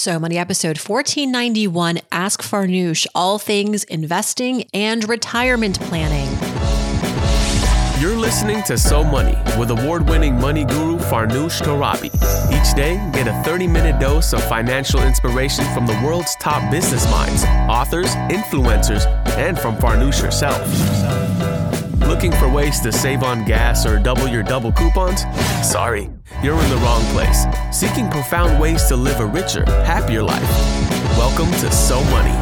So Money episode 1491 Ask Farnoosh, all things investing and retirement planning. You're listening to So Money with award winning money guru Farnoosh Torabi. Each day, get a 30 minute dose of financial inspiration from the world's top business minds, authors, influencers, and from Farnoosh herself. Looking for ways to save on gas or double your double coupons? Sorry, you're in the wrong place. Seeking profound ways to live a richer, happier life. Welcome to So Money.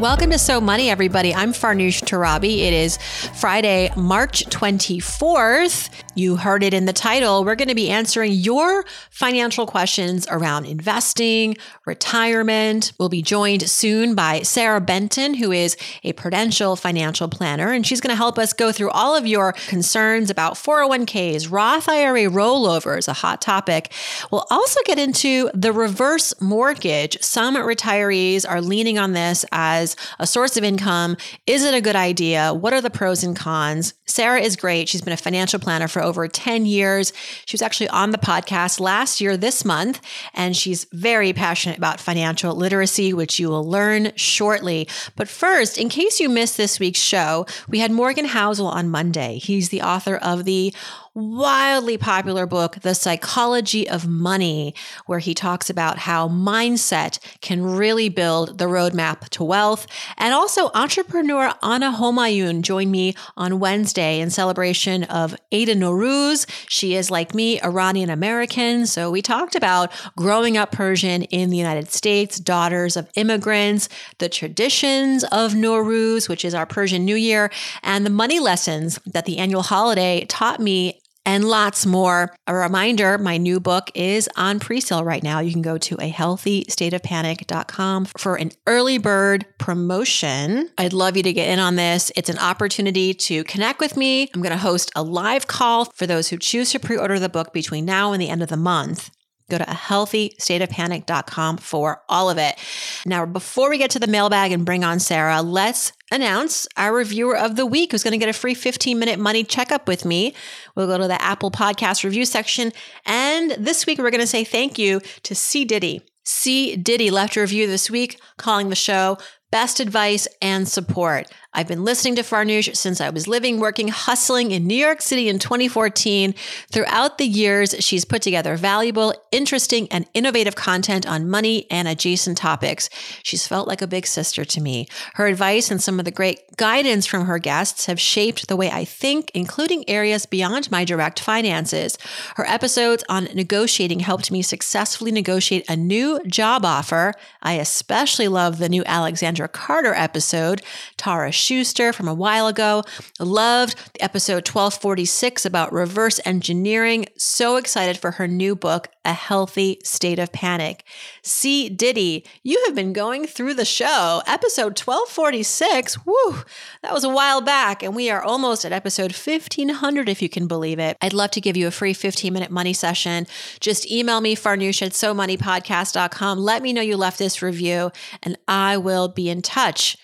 Welcome to So Money, everybody. I'm Farnoosh Torabi. It is Friday, March 24th. You heard it in the title. We're going to be answering your financial questions around investing, retirement. We'll be joined soon by Sara Benton, who is a Prudential financial planner, and she's going to help us go through all of your concerns about 401ks, Roth IRA rollovers, a hot topic. We'll also get into the reverse mortgage. Some retirees are leaning on this as a source of income. Is it a good idea? What are the pros and cons? Sara is great. She's been a financial planner for over 10 years. She was actually on the podcast last year, this month, and she's very passionate about financial literacy, which you will learn shortly. But first, in case you missed this week's show, we had Morgan Housel on Monday. He's the author of the wildly popular book, The Psychology of Money, where he talks about how mindset can really build the roadmap to wealth. And also, entrepreneur Anna Homayoun joined me on Wednesday in celebration of Eid Nowruz. She is, like me, Iranian American. So we talked about growing up Persian in the United States, daughters of immigrants, the traditions of Nowruz, which is our Persian New Year, and the money lessons that the annual holiday taught me and lots more. A reminder my new book is on pre sale right now. You can go to a healthystateofpanic.com for an early bird promotion. I'd love you to get in on this. It's an opportunity to connect with me. I'm going to host a live call for those who choose to pre order the book between now and the end of the month. Go to a healthystateofpanic.com for all of it. Now, before we get to the mailbag and bring on Sara, let's announce our reviewer of the week who's going to get a free 15 minute money checkup with me. We'll go to the Apple Podcast review section. And this week, we're going to say thank you to C. Diddy. C. Diddy left a review this week calling the show best advice and support. I've been listening to Farnoosh since I was living, working, hustling in New York City in 2014. Throughout the years, she's put together valuable, interesting, and innovative content on money and adjacent topics. She's felt like a big sister to me. Her advice and some of the great guidance from her guests have shaped the way I think, including areas beyond my direct finances. Her episodes on negotiating helped me successfully negotiate a new job offer. I especially love the new Alexandra Carter episode, Tara Schuster from a while ago. Loved the episode 1246 about reverse engineering. So excited for her new book, A Healthy State of Panic. C. Diddy, you have been going through the show. Episode 1246, woo, that was a while back, and we are almost at episode 1500, if you can believe it. I'd love to give you a free 15 minute money session. Just email me, farnoosh at somoneypodcast.com. Let me know you left this review, and I will be in touch.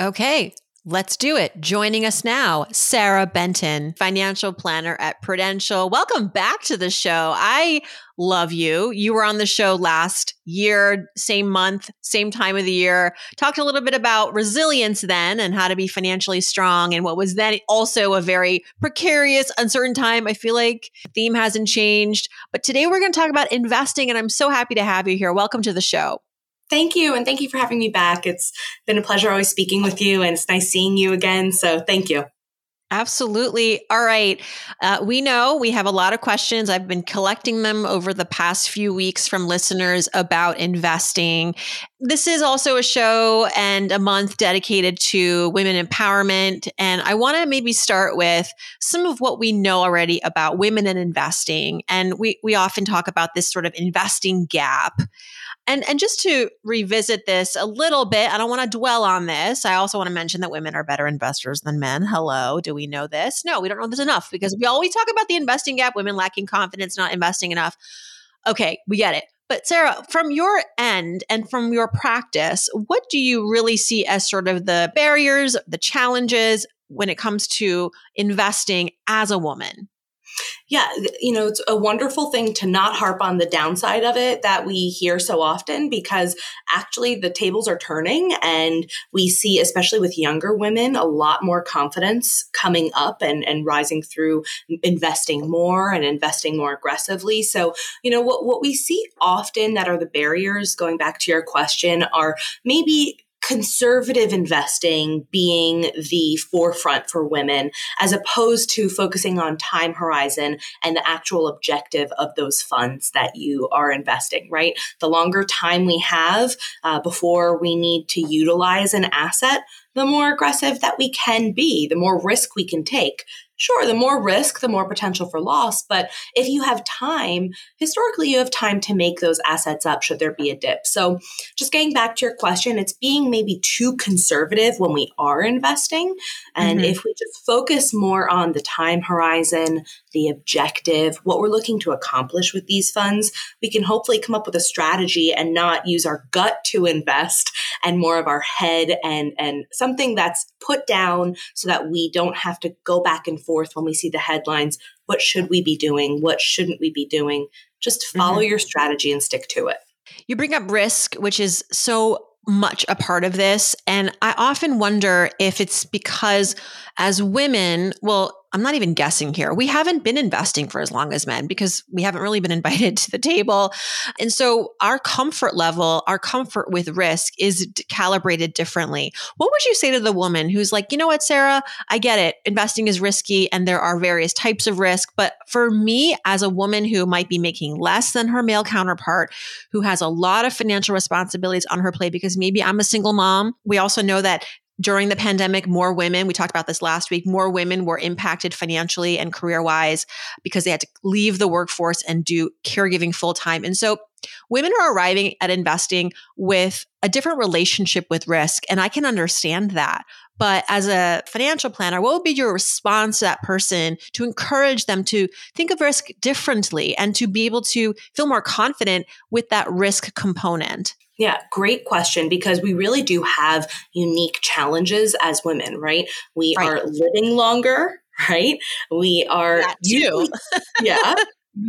Okay, Let's do it. Joining us now, Sara Benton, financial planner at Prudential. Welcome back to the show. I love you. You were on the show last year, same month, same time of the year. Talked a little bit about resilience then and how to be financially strong and what was then also a very precarious, uncertain time. I feel like theme hasn't changed. But today we're going to talk about investing and I'm so happy to have you here. Welcome to the show. Thank you. And thank you for having me back. It's been a pleasure always speaking with you, and it's nice seeing you again. So thank you. Absolutely. All right. Uh, we know we have a lot of questions. I've been collecting them over the past few weeks from listeners about investing. This is also a show and a month dedicated to women empowerment. And I want to maybe start with some of what we know already about women and investing. And we, we often talk about this sort of investing gap. And and just to revisit this a little bit, I don't want to dwell on this. I also want to mention that women are better investors than men. Hello, do we know this? No, we don't know this enough because we always talk about the investing gap, women lacking confidence, not investing enough. Okay, we get it. But Sara, from your end and from your practice, what do you really see as sort of the barriers, the challenges when it comes to investing as a woman? Yeah, you know, it's a wonderful thing to not harp on the downside of it that we hear so often because actually the tables are turning and we see, especially with younger women, a lot more confidence coming up and, and rising through investing more and investing more aggressively. So, you know, what, what we see often that are the barriers, going back to your question, are maybe conservative investing being the forefront for women as opposed to focusing on time horizon and the actual objective of those funds that you are investing, right? The longer time we have uh, before we need to utilize an asset, the more aggressive that we can be, the more risk we can take Sure, the more risk, the more potential for loss. But if you have time, historically, you have time to make those assets up should there be a dip. So, just getting back to your question, it's being maybe too conservative when we are investing. And mm-hmm. if we just focus more on the time horizon, the objective, what we're looking to accomplish with these funds, we can hopefully come up with a strategy and not use our gut to invest and more of our head and, and something that's put down so that we don't have to go back and forth when we see the headlines. What should we be doing? What shouldn't we be doing? Just follow mm-hmm. your strategy and stick to it. You bring up risk, which is so much a part of this. And I often wonder if it's because as women, well, I'm not even guessing here. We haven't been investing for as long as men because we haven't really been invited to the table. And so our comfort level, our comfort with risk is calibrated differently. What would you say to the woman who's like, you know what, Sara, I get it. Investing is risky and there are various types of risk. But for me, as a woman who might be making less than her male counterpart, who has a lot of financial responsibilities on her plate because maybe I'm a single mom, we also know that during the pandemic, more women, we talked about this last week, more women were impacted financially and career wise because they had to leave the workforce and do caregiving full time. And so women are arriving at investing with a different relationship with risk. And I can understand that. But as a financial planner, what would be your response to that person to encourage them to think of risk differently and to be able to feel more confident with that risk component? Yeah, great question because we really do have unique challenges as women, right? We right. are living longer, right? We are you. yeah.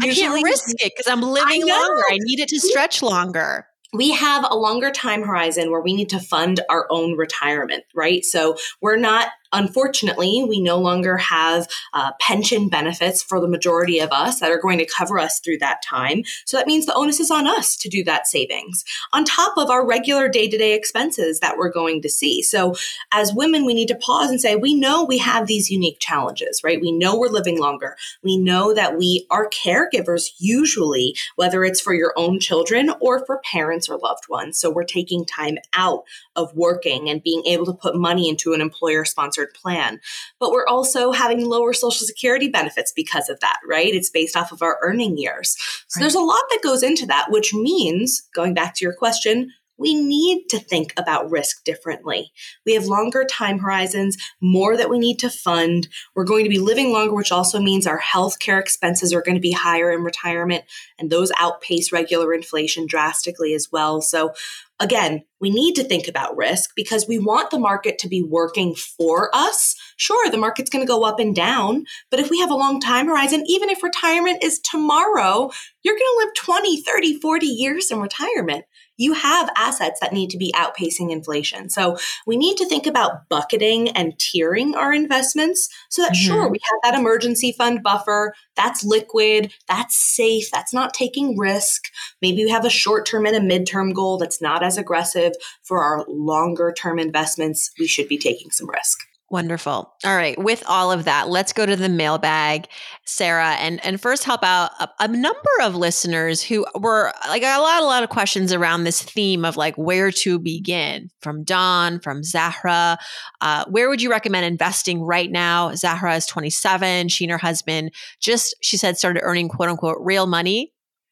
I can't risk it because I'm living I longer. I need it to stretch longer we have a longer time horizon where we need to fund our own retirement, right? So we're not Unfortunately, we no longer have uh, pension benefits for the majority of us that are going to cover us through that time. So that means the onus is on us to do that savings on top of our regular day to day expenses that we're going to see. So as women, we need to pause and say, we know we have these unique challenges, right? We know we're living longer. We know that we are caregivers usually, whether it's for your own children or for parents or loved ones. So we're taking time out of working and being able to put money into an employer sponsored plan. But we're also having lower Social Security benefits because of that, right? It's based off of our earning years. So right. there's a lot that goes into that, which means, going back to your question, we need to think about risk differently. We have longer time horizons, more that we need to fund. We're going to be living longer, which also means our healthcare expenses are going to be higher in retirement, and those outpace regular inflation drastically as well. So again, we need to think about risk because we want the market to be working for us. Sure, the market's going to go up and down, but if we have a long time horizon, even if retirement is tomorrow, you're going to live 20, 30, 40 years in retirement you have assets that need to be outpacing inflation. So we need to think about bucketing and tiering our investments so that mm-hmm. sure, we have that emergency fund buffer, that's liquid, that's safe, that's not taking risk. Maybe we have a short term and a midterm goal that's not as aggressive. For our longer term investments, we should be taking some risk. Wonderful. All right. With all of that, let's go to the mailbag, Sara, and and first help out a, a, number of listeners who were like a lot, a lot of questions around this theme of like where to begin. From Don, from Zahra, uh, where would you recommend investing right now? Zahra is 27. She and her husband just, she said, started earning quote unquote real money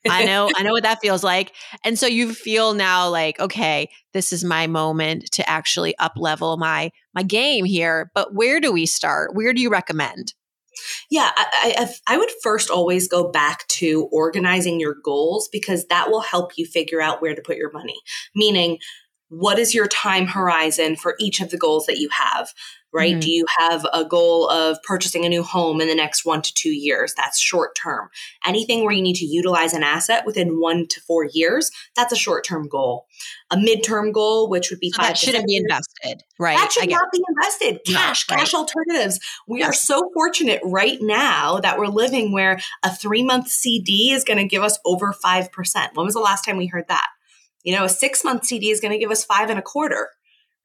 I know, I know what that feels like. And so you feel now like, okay, this is my moment to actually up level my my game here. But where do we start? Where do you recommend? Yeah, I, I, I, would first always go back to organizing your goals because that will help you figure out where to put your money. Meaning, what is your time horizon for each of the goals that you have? Right? Mm-hmm. Do you have a goal of purchasing a new home in the next one to two years? That's short term. Anything where you need to utilize an asset within one to four years, that's a short term goal. A midterm goal, which would be so that shouldn't be invested, right? That should not be invested. Cash, no, right. cash alternatives. We yes. are so fortunate right now that we're living where a three month CD is going to give us over 5%. When was the last time we heard that? You know, a six month CD is going to give us five and a quarter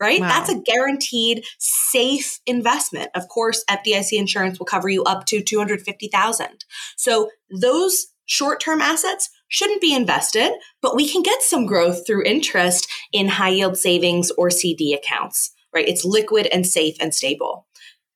right? Wow. That's a guaranteed safe investment. Of course, FDIC insurance will cover you up to 250,000. So those short-term assets shouldn't be invested, but we can get some growth through interest in high yield savings or CD accounts, right? It's liquid and safe and stable.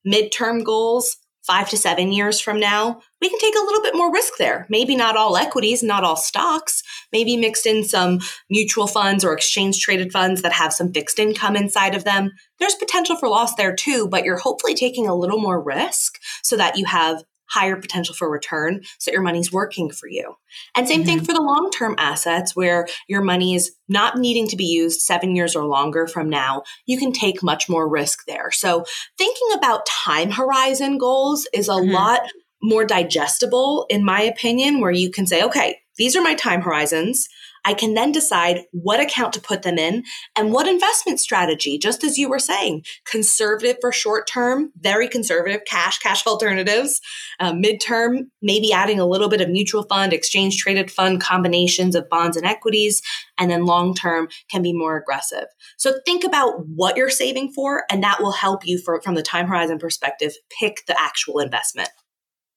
Midterm goals, five to seven years from now, we can take a little bit more risk there. Maybe not all equities, not all stocks, maybe mixed in some mutual funds or exchange traded funds that have some fixed income inside of them. There's potential for loss there too, but you're hopefully taking a little more risk so that you have higher potential for return so your money's working for you. And same mm-hmm. thing for the long term assets where your money is not needing to be used seven years or longer from now. You can take much more risk there. So thinking about time horizon goals is a mm-hmm. lot more digestible, in my opinion, where you can say, okay, these are my time horizons. I can then decide what account to put them in and what investment strategy, just as you were saying, conservative for short term, very conservative, cash, cash alternatives, uh, midterm, maybe adding a little bit of mutual fund, exchange traded fund combinations of bonds and equities, and then long term can be more aggressive. So think about what you're saving for, and that will help you for, from the time horizon perspective pick the actual investment.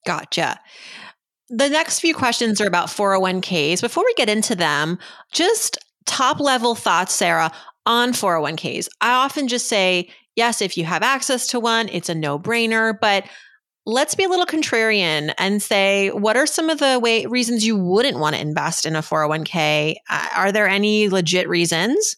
Gotcha. The next few questions are about 401ks. Before we get into them, just top level thoughts, Sara, on 401ks. I often just say, yes, if you have access to one, it's a no brainer. But let's be a little contrarian and say, what are some of the way, reasons you wouldn't want to invest in a 401k? Uh, are there any legit reasons?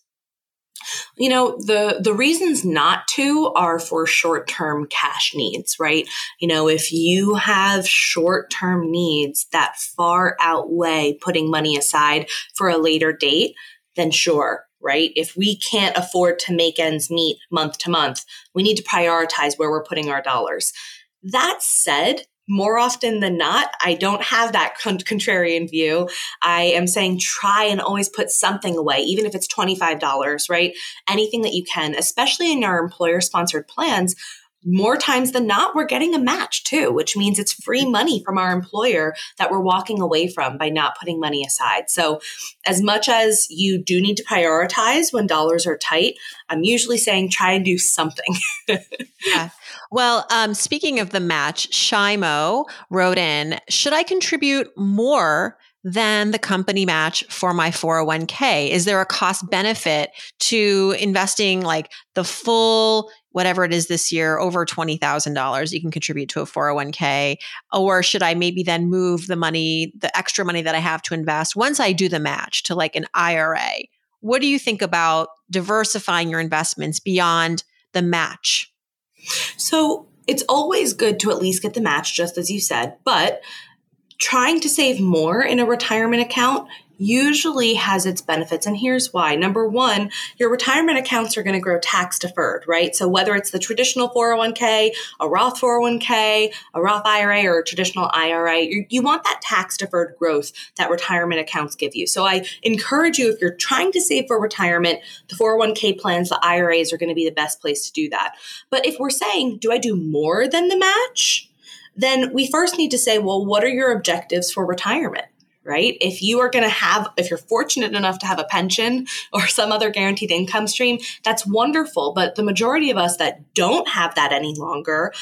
You know, the the reasons not to are for short-term cash needs, right? You know, if you have short-term needs that far outweigh putting money aside for a later date, then sure, right? If we can't afford to make ends meet month to month, we need to prioritize where we're putting our dollars. That said, more often than not, I don't have that con- contrarian view. I am saying try and always put something away, even if it's $25, right? Anything that you can, especially in our employer sponsored plans more times than not, we're getting a match too, which means it's free money from our employer that we're walking away from by not putting money aside. So, as much as you do need to prioritize when dollars are tight, I'm usually saying try and do something. yeah. Well, um, speaking of the match, Shimo wrote in Should I contribute more than the company match for my 401k? Is there a cost benefit to investing like the full whatever it is this year, over $20,000 you can contribute to a 401k? Or should I maybe then move the money, the extra money that I have to invest once I do the match to like an IRA? What do you think about diversifying your investments beyond the match? So it's always good to at least get the match, just as you said, but trying to save more in a retirement account usually has its benefits. And here's why. Number one, your retirement accounts are going to grow tax deferred, right? So whether it's the traditional 401k, a Roth 401k, a Roth IRA, or a traditional IRA, you, you want that tax deferred growth that retirement accounts give you. So I encourage you, if you're trying to save for retirement, the 401k plans, the IRAs are going to be the best place to do that. But if we're saying, do I do more than the match? Then we first need to say, well, what are your objectives for retirement? Right? If you are going to have, if you're fortunate enough to have a pension or some other guaranteed income stream, that's wonderful. But the majority of us that don't have that any longer,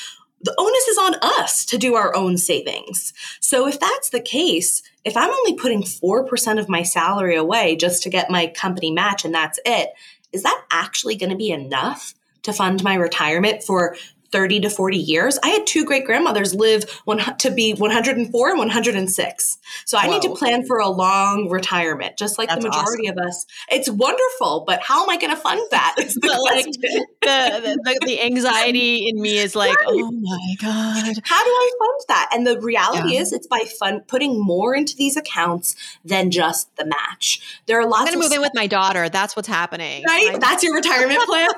the onus is on us to do our own savings. So if that's the case, if I'm only putting 4% of my salary away just to get my company match and that's it, is that actually going to be enough to fund my retirement for 30 to 40 years. I had two great grandmothers live one, to be 104 and 106. So I Whoa. need to plan for a long retirement, just like That's the majority awesome. of us. It's wonderful, but how am I going to fund that? The, like, the, the, the, anxiety in me is like, right. oh my God. How do I fund that? And the reality yeah. is it's by fund, putting more into these accounts than just the match. There are lots I'm going to move in with my daughter. That's what's happening. Right? My- That's your retirement plan?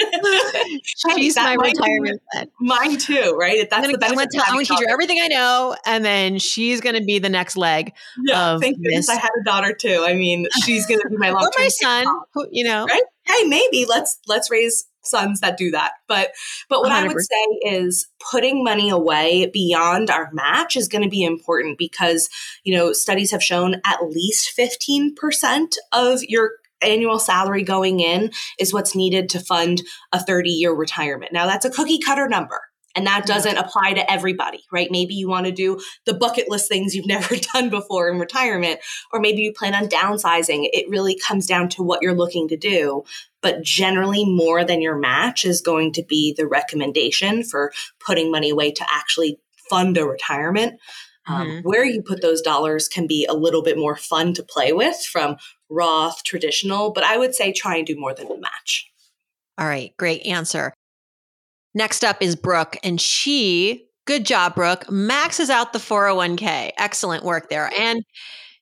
She's my retirement Mine too, right? That's the benefit. I'm going to teach her everything I know, and then she's going to be the next leg. Yeah, thank goodness I had a daughter too. I mean, she's going to be my long. or my son, who, you know, right? Hey, maybe let's let's raise sons that do that. But but what 100%. I would say is putting money away beyond our match is going to be important because, you know, studies have shown at least 15% of your annual salary going in is what's needed to fund a 30 year retirement. Now, that's a cookie cutter number. And that doesn't apply to everybody, right? Maybe you want to do the bucket list things you've never done before in retirement, or maybe you plan on downsizing. It really comes down to what you're looking to do. But generally, more than your match is going to be the recommendation for putting money away to actually fund a retirement. Um, mm-hmm. Where you put those dollars can be a little bit more fun to play with from Roth, traditional, but I would say try and do more than a match. All right, great answer. Next up is Brooke, and she, good job, Brooke, maxes out the 401k. Excellent work there. And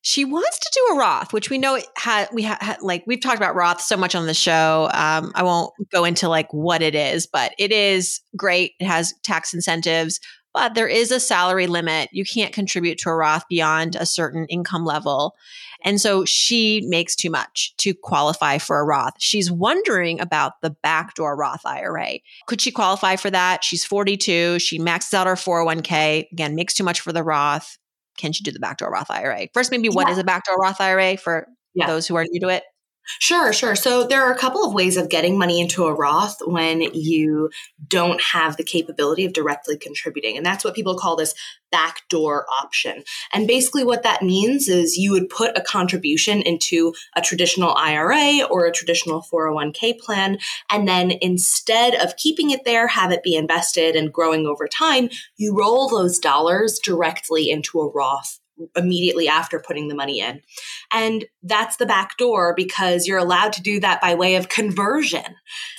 she wants to do a Roth, which we know had we had like we've talked about Roth so much on the show. Um, I won't go into like what it is, but it is great. It has tax incentives, but there is a salary limit. You can't contribute to a Roth beyond a certain income level. And so she makes too much to qualify for a Roth. She's wondering about the backdoor Roth IRA. Could she qualify for that? She's 42. She maxes out her 401k. Again, makes too much for the Roth. Can she do the backdoor Roth IRA? First, maybe what yeah. is a backdoor Roth IRA for yeah. those who are new to it? Sure, sure. So there are a couple of ways of getting money into a Roth when you don't have the capability of directly contributing. And that's what people call this backdoor option. And basically, what that means is you would put a contribution into a traditional IRA or a traditional 401k plan. And then instead of keeping it there, have it be invested and growing over time, you roll those dollars directly into a Roth immediately after putting the money in. And that's the back door because you're allowed to do that by way of conversion.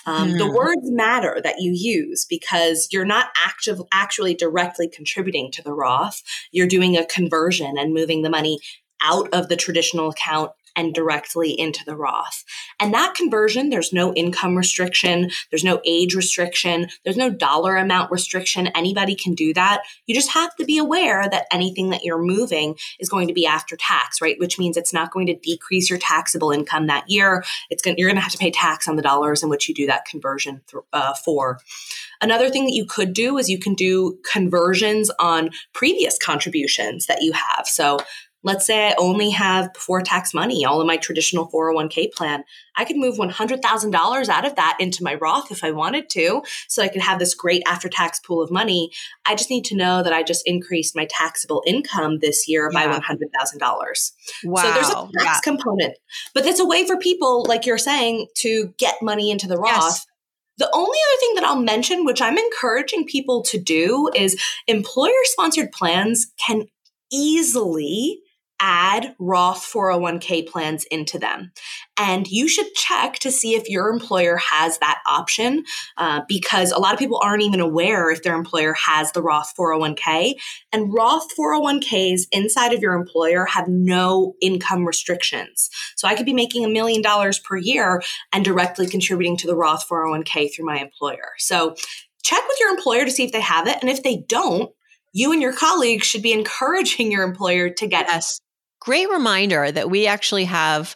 Um, mm. The hmm. words matter that you use because you're not active, actually directly contributing to the Roth. You're doing a conversion and moving the money out of the traditional account and directly into the Roth. And that conversion, there's no income restriction, there's no age restriction, there's no dollar amount restriction. Anybody can do that. You just have to be aware that anything that you're moving is going to be after tax, right? Which means it's not going to decrease your taxable income that year. It's going you're going to have to pay tax on the dollars in which you do that conversion th- uh, for. Another thing that you could do is you can do conversions on previous contributions that you have. So Let's say I only have before tax money, all in my traditional 401k plan. I could move $100,000 out of that into my Roth if I wanted to, so I could have this great after tax pool of money. I just need to know that I just increased my taxable income this year yeah. by $100,000. Wow. So there's a tax yeah. component, but it's a way for people, like you're saying, to get money into the Roth. Yes. The only other thing that I'll mention, which I'm encouraging people to do, is employer sponsored plans can easily add Roth 401k plans into them. And you should check to see if your employer has that option uh, because a lot of people aren't even aware if their employer has the Roth 401k. And Roth 401ks inside of your employer have no income restrictions. So I could be making a million dollars per year and directly contributing to the Roth 401k through my employer. So check with your employer to see if they have it. And if they don't, you and your colleagues should be encouraging your employer to get us. great reminder that we actually have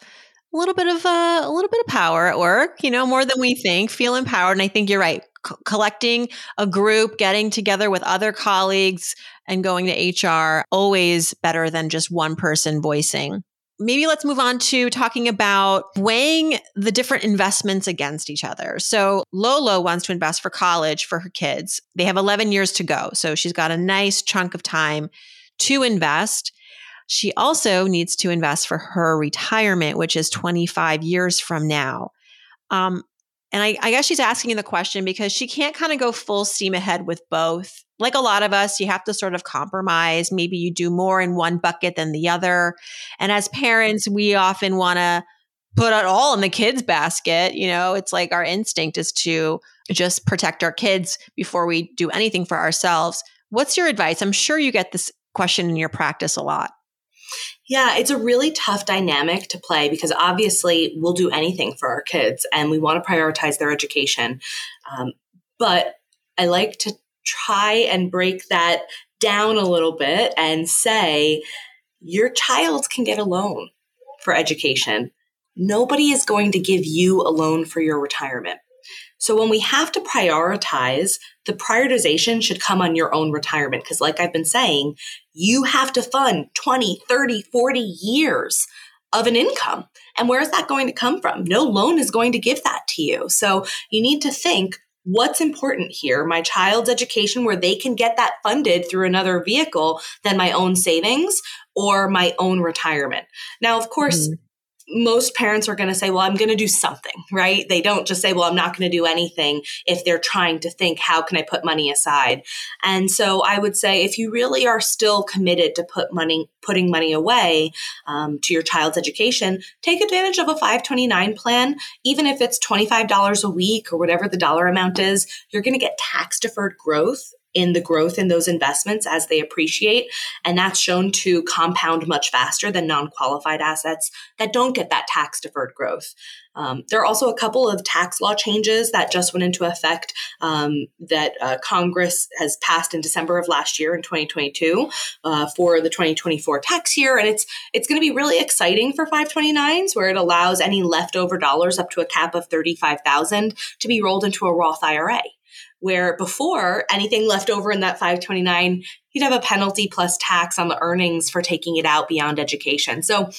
a little bit of uh, a little bit of power at work, you know, more than we think, feel empowered. And I think you're right. C- collecting a group, getting together with other colleagues and going to HR, always better than just one person voicing. Maybe let's move on to talking about weighing the different investments against each other. So Lolo wants to invest for college for her kids. They have 11 years to go. So she's got a nice chunk of time to invest. She also needs to invest for her retirement, which is 25 years from now. Um, And I, I guess she's asking the question because she can't kind of go full steam ahead with both. Like a lot of us, you have to sort of compromise. Maybe you do more in one bucket than the other. And as parents, we often want to put it all in the kids' basket. You know, it's like our instinct is to just protect our kids before we do anything for ourselves. What's your advice? I'm sure you get this question in your practice a lot. Yeah, it's a really tough dynamic to play because obviously we'll do anything for our kids and we want to prioritize their education. Um, but I like to try and break that down a little bit and say your child can get a loan for education. Nobody is going to give you a loan for your retirement. So when we have to prioritize, the prioritization should come on your own retirement. Because like I've been saying, you have to fund 20, 30, 40 years of an income. And where is that going to come from? No loan is going to give that to you. So you need to think what's important here my child's education where they can get that funded through another vehicle than my own savings or my own retirement. Now of course mm-hmm most parents are going to say, well, I'm going to do something, right? They don't just say, well, I'm not going to do anything if they're trying to think, how can I put money aside? And so I would say, if you really are still committed to put money, putting money away um, to your child's education, take advantage of a 529 plan. Even if it's $25 a week or whatever the dollar amount is, you're going to get tax deferred growth in the growth in those investments as they appreciate. And that's shown to compound much faster than non qualified assets that don't get that tax deferred growth. Um, there are also a couple of tax law changes that just went into effect um, that uh, Congress has passed in December of last year in 2022 uh, for the 2024 tax year, and it's it's going to be really exciting for 529s, where it allows any leftover dollars up to a cap of 35,000 to be rolled into a Roth IRA where before anything left over in that 529 you'd have a penalty plus tax on the earnings for taking it out beyond education. So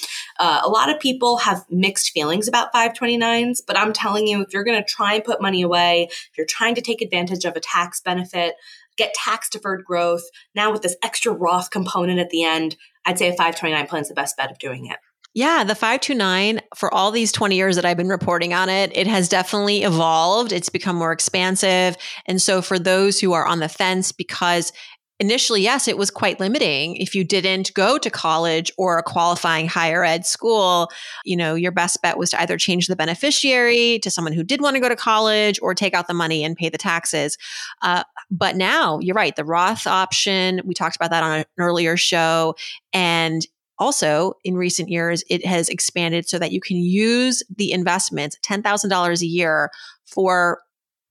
uh, a lot of people have mixed feelings about 529s but i'm telling you if you're going to try and put money away if you're trying to take advantage of a tax benefit get tax deferred growth now with this extra roth component at the end i'd say a 529 plan is the best bet of doing it yeah, the 529 for all these 20 years that I've been reporting on it, it has definitely evolved. It's become more expansive. And so for those who are on the fence because initially, yes, it was quite limiting. If you didn't go to college or a qualifying higher ed school, you know, your best bet was to either change the beneficiary to someone who did want to go to college or take out the money and pay the taxes. Uh, but now you're right. The Roth option, we talked about that on an earlier show. And also, in recent years, it has expanded so that you can use the investments, $10,000 a year for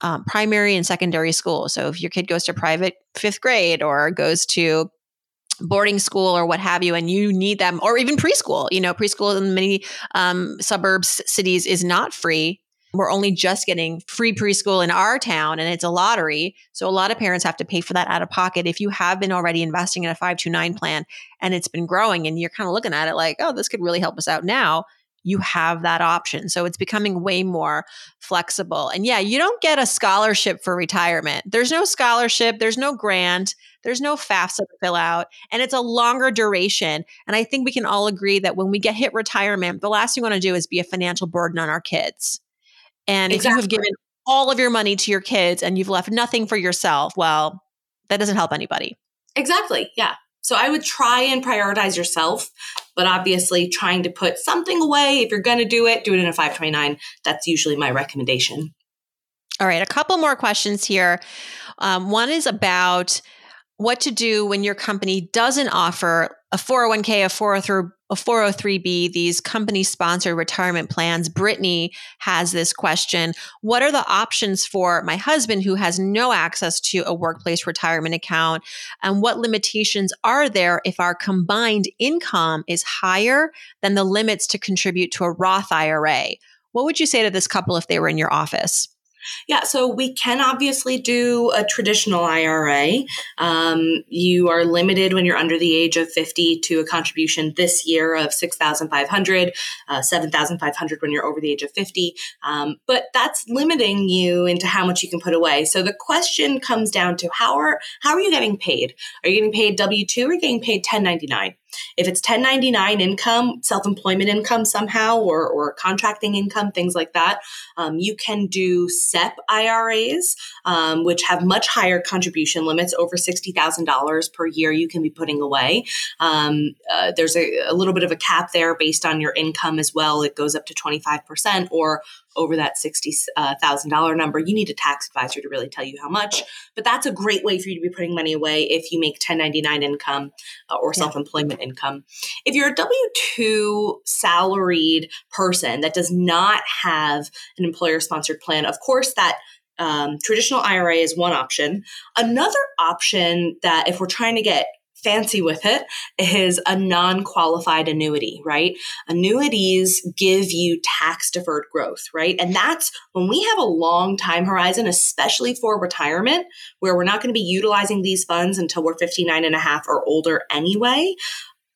um, primary and secondary school. So if your kid goes to private fifth grade or goes to boarding school or what have you, and you need them, or even preschool, you know, preschool in many um, suburbs, cities is not free we're only just getting free preschool in our town and it's a lottery. So a lot of parents have to pay for that out of pocket. If you have been already investing in a 529 plan and it's been growing and you're kind of looking at it like, oh, this could really help us out now, you have that option. So it's becoming way more flexible. And yeah, you don't get a scholarship for retirement. There's no scholarship, there's no grant, there's no FAFSA to fill out, and it's a longer duration. And I think we can all agree that when we get hit retirement, the last thing we want to do is be a financial burden on our kids. And exactly. if you have given all of your money to your kids and you've left nothing for yourself, well, that doesn't help anybody. Exactly. Yeah. So I would try and prioritize yourself, but obviously trying to put something away. If you're going to do it, do it in a 529. That's usually my recommendation. All right. A couple more questions here. Um, one is about what to do when your company doesn't offer a 401k, a 403 a 403b, these company sponsored retirement plans. Brittany has this question. What are the options for my husband who has no access to a workplace retirement account? And what limitations are there if our combined income is higher than the limits to contribute to a Roth IRA? What would you say to this couple if they were in your office? Yeah, so we can obviously do a traditional IRA. Um, you are limited when you're under the age of 50 to a contribution this year of 6,500, uh, 7,500 when you're over the age of 50. Um, but that's limiting you into how much you can put away. So the question comes down to how are how are you getting paid? Are you getting paid W two or are you getting paid 1099? If it's 1099 income, self employment income somehow, or, or contracting income, things like that, um, you can do SEP IRAs, um, which have much higher contribution limits over $60,000 per year you can be putting away. Um, uh, there's a, a little bit of a cap there based on your income as well. It goes up to 25% or over that $60,000 uh, number, you need a tax advisor to really tell you how much. But that's a great way for you to be putting money away if you make 1099 income uh, or self employment income. If you're a W 2 salaried person that does not have an employer sponsored plan, of course, that um, traditional IRA is one option. Another option that, if we're trying to get fancy with it is a non qualified annuity, right? Annuities give you tax deferred growth, right? And that's when we have a long time horizon, especially for retirement, where we're not going to be utilizing these funds until we're 59 and a half or older anyway.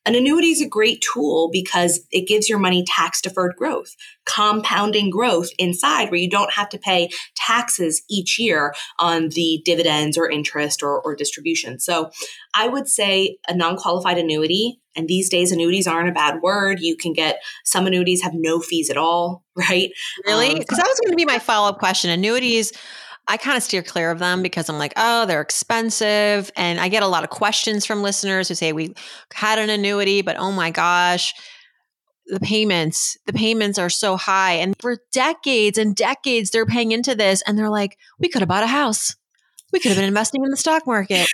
An annuity is a great tool because it gives your money tax deferred growth, compounding growth inside where you don't have to pay taxes each year on the dividends or interest or, or distribution. So I would say a non qualified annuity, and these days annuities aren't a bad word. You can get some annuities have no fees at all, right? Really? Because um, that was going to be my follow up question. Annuities I kind of steer clear of them because I'm like, oh, they're expensive. And I get a lot of questions from listeners who say, we had an annuity, but oh my gosh, the payments, the payments are so high. And for decades and decades, they're paying into this. And they're like, we could have bought a house. We could have been investing in the stock market.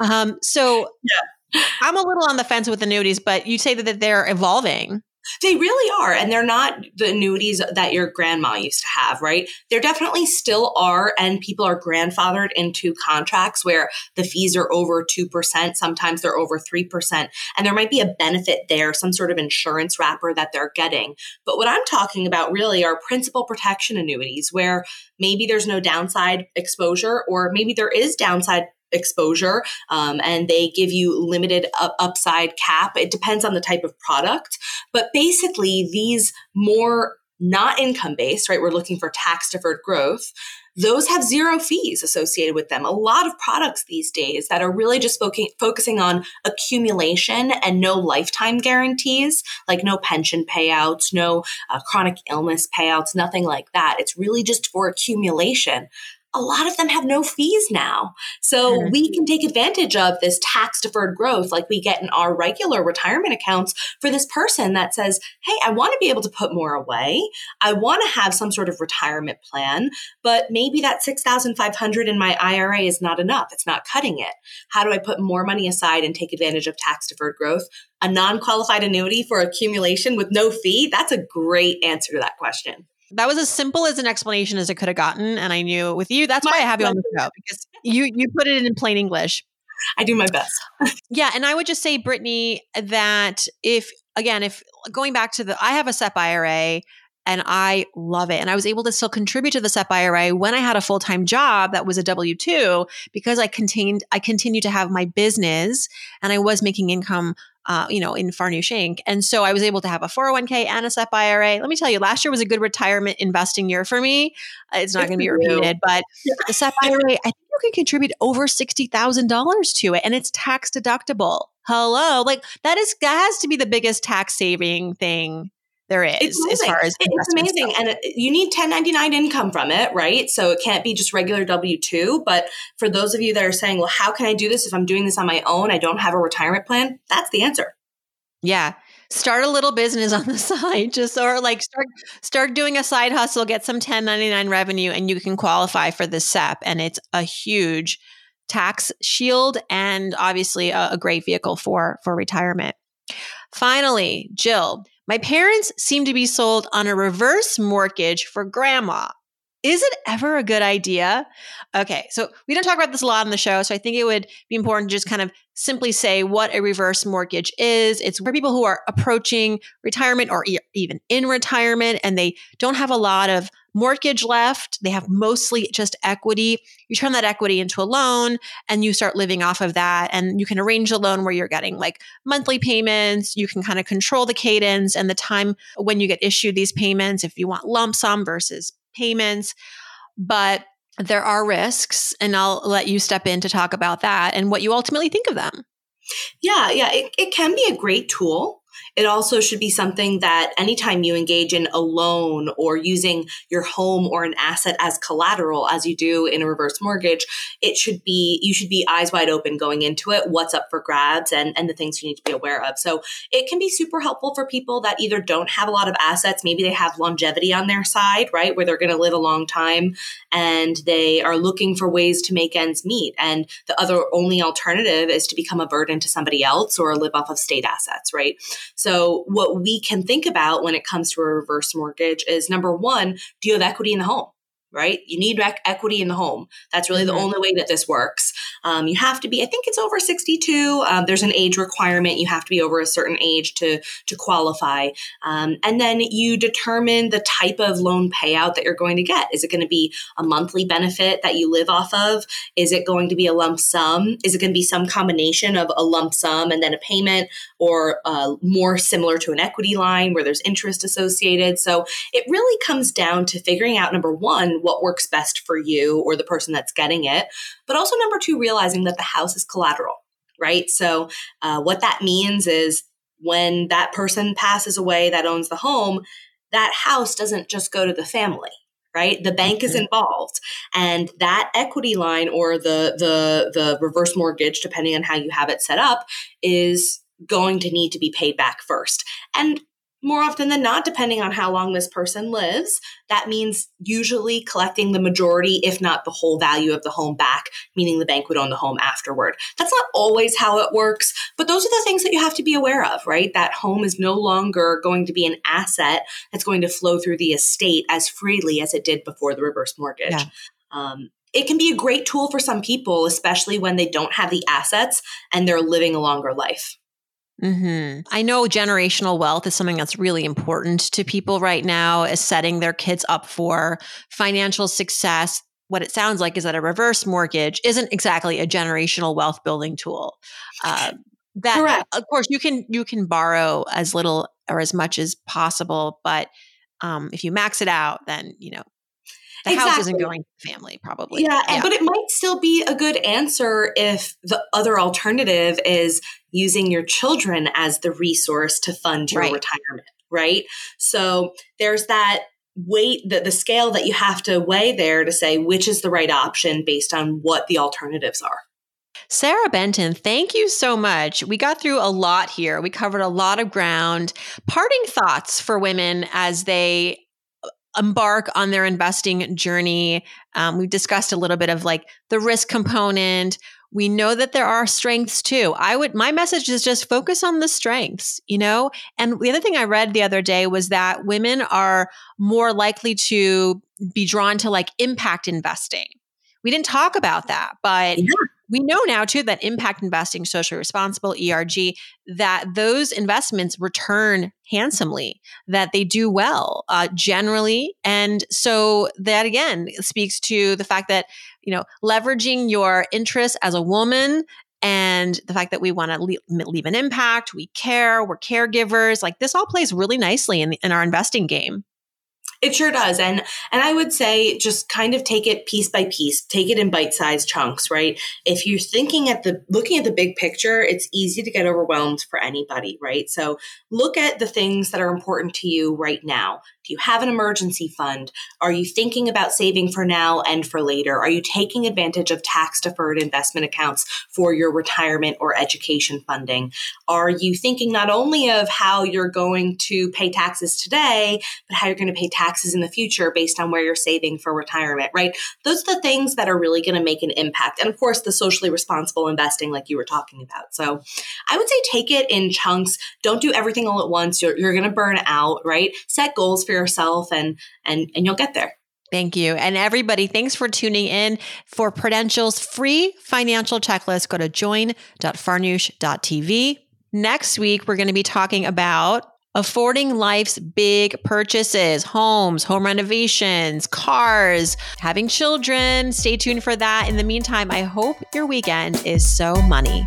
Um, so yeah. I'm a little on the fence with annuities, but you say that they're evolving. They really are. And they're not the annuities that your grandma used to have, right? There definitely still are. And people are grandfathered into contracts where the fees are over 2%. Sometimes they're over 3%. And there might be a benefit there, some sort of insurance wrapper that they're getting. But what I'm talking about really are principal protection annuities where maybe there's no downside exposure or maybe there is downside exposure um, and they give you limited up- upside cap. It depends on the type of product. But basically, these more not income based, right? We're looking for tax deferred growth. Those have zero fees associated with them. A lot of products these days that are really just fo- focusing on accumulation and no lifetime guarantees, like no pension payouts, no uh, chronic illness payouts, nothing like that. It's really just for accumulation a lot of them have no fees now. So mm-hmm. we can take advantage of this tax deferred growth like we get in our regular retirement accounts for this person that says, Hey, I want to be able to put more away. I want to have some sort of retirement plan, but maybe that 6,500 in my IRA is not enough. It's not cutting it. How do I put more money aside and take advantage of tax deferred growth? A non qualified annuity for accumulation with no fee? That's a great answer to that question. That was as simple as an explanation as it could have gotten. And I knew with you, that's My why I have you on the show because you you put it in plain English. I do my best. yeah. And I would just say, Brittany, that if again, if going back to the I have a SEP IRA and I love it. And I was able to still contribute to the SEP IRA when I had a full time job that was a W 2 because I contained, I continued to have my business and I was making income uh, you know, in Farnoosh Inc. And so I was able to have a 401k and a SEP IRA. Let me tell you, last year was a good retirement investing year for me. Uh, it's not going to be repeated, but the SEP IRA, I think you can contribute over $60,000 to it and it's tax deductible. Hello. Like that is, that has to be the biggest tax saving thing there is as far as it's amazing and it, you need 1099 income from it right? So it can't be just regular w2 but for those of you that are saying well how can i do this if i'm doing this on my own? I don't have a retirement plan that's the answer. Yeah. Start a little business on the side just or like start start doing a side hustle get some 1099 revenue and you can qualify for the sep and it's a huge tax shield and obviously a, a great vehicle for for retirement. Finally jill my parents seem to be sold on a reverse mortgage for grandma. Is it ever a good idea? Okay, so we don't talk about this a lot on the show, so I think it would be important to just kind of simply say what a reverse mortgage is. It's for people who are approaching retirement or e- even in retirement and they don't have a lot of mortgage left. They have mostly just equity. You turn that equity into a loan and you start living off of that. And you can arrange a loan where you're getting like monthly payments. You can kind of control the cadence and the time when you get issued these payments if you want lump sum versus payments. But there are risks, and I'll let you step in to talk about that and what you ultimately think of them. Yeah, yeah, it, it can be a great tool. It also should be something that anytime you engage in a loan or using your home or an asset as collateral, as you do in a reverse mortgage, it should be, you should be eyes wide open going into it, what's up for grabs and, and the things you need to be aware of. So it can be super helpful for people that either don't have a lot of assets, maybe they have longevity on their side, right? Where they're going to live a long time and they are looking for ways to make ends meet. And the other only alternative is to become a burden to somebody else or live off of state assets, right? So, what we can think about when it comes to a reverse mortgage is number one, do you have equity in the home? Right? You need rec- equity in the home. That's really mm-hmm. the only way that this works. Um, you have to be, I think it's over 62. Um, there's an age requirement. You have to be over a certain age to, to qualify. Um, and then you determine the type of loan payout that you're going to get. Is it going to be a monthly benefit that you live off of? Is it going to be a lump sum? Is it going to be some combination of a lump sum and then a payment or uh, more similar to an equity line where there's interest associated? So it really comes down to figuring out number one, what works best for you or the person that's getting it. But also, number two, realizing that the house is collateral, right? So, uh, what that means is when that person passes away that owns the home, that house doesn't just go to the family right the bank is involved and that equity line or the the the reverse mortgage depending on how you have it set up is going to need to be paid back first and more often than not, depending on how long this person lives, that means usually collecting the majority, if not the whole value of the home back, meaning the bank would own the home afterward. That's not always how it works, but those are the things that you have to be aware of, right? That home is no longer going to be an asset that's going to flow through the estate as freely as it did before the reverse mortgage. Yeah. Um, it can be a great tool for some people, especially when they don't have the assets and they're living a longer life. Mm-hmm. I know generational wealth is something that's really important to people right now, is setting their kids up for financial success. What it sounds like is that a reverse mortgage isn't exactly a generational wealth building tool. Uh, that, Correct. of course, you can you can borrow as little or as much as possible, but um, if you max it out, then you know the exactly. house isn't going to the family probably yeah, yeah, but it might still be a good answer if the other alternative is using your children as the resource to fund your right. retirement right so there's that weight the, the scale that you have to weigh there to say which is the right option based on what the alternatives are Sara Benton, thank you so much. We got through a lot here. We covered a lot of ground. Parting thoughts for women as they embark on their investing journey. Um, we discussed a little bit of like the risk component. We know that there are strengths too. I would, my message is just focus on the strengths, you know? And the other thing I read the other day was that women are more likely to be drawn to like impact investing. We didn't talk about that, but yeah we know now too that impact investing, socially responsible, ERG, that those investments return handsomely, that they do well uh, generally. And so that again speaks to the fact that, you know, leveraging your interests as a woman and the fact that we want to leave, leave an impact, we care, we're caregivers, like this all plays really nicely in, in our investing game. It sure does. And and I would say just kind of take it piece by piece, take it in bite-sized chunks, right? If you're thinking at the looking at the big picture, it's easy to get overwhelmed for anybody, right? So look at the things that are important to you right now. Do you have an emergency fund? Are you thinking about saving for now and for later? Are you taking advantage of tax deferred investment accounts for your retirement or education funding? Are you thinking not only of how you're going to pay taxes today, but how you're going to pay taxes in the future based on where you're saving for retirement, right? Those are the things that are really going to make an impact. And of course, the socially responsible investing, like you were talking about. So I would say take it in chunks. Don't do everything all at once. You're, you're going to burn out, right? Set goals for yourself and and and you'll get there. Thank you. And everybody, thanks for tuning in for Prudential's free financial checklist. Go to join.farnoosh.tv. Next week, we're going to be talking about affording life's big purchases, homes, home renovations, cars, having children. Stay tuned for that. In the meantime, I hope your weekend is so money.